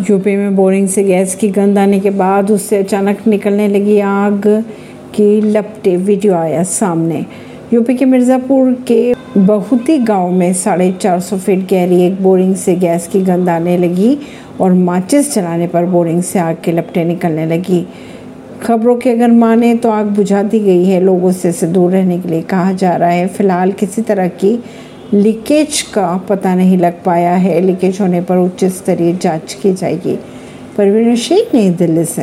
UP में boring से gas की गंध आने के बाद उससे अचानक निकलने लगी आग की लपटे वीडियो आया सामने। यूपी के मिर्ज़ापुर के बहुती गाँव में साढ़े चार सौ फीट गहरी एक बोरिंग से गैस की गंध आने लगी और माचिस चलाने पर बोरिंग से आग के लपटे निकलने लगी। खबरों की अगर माने तो आग बुझा दी गई है। लोगों से इसे दूर रहने के लिए कहा जा रहा है। फ़िलहाल किसी तरह की लीकेज का पता नहीं लग पाया है। लीकेज होने पर उच्च स्तरीय जाँच की जाएगी। परवीन शेख नई दिल्ली से।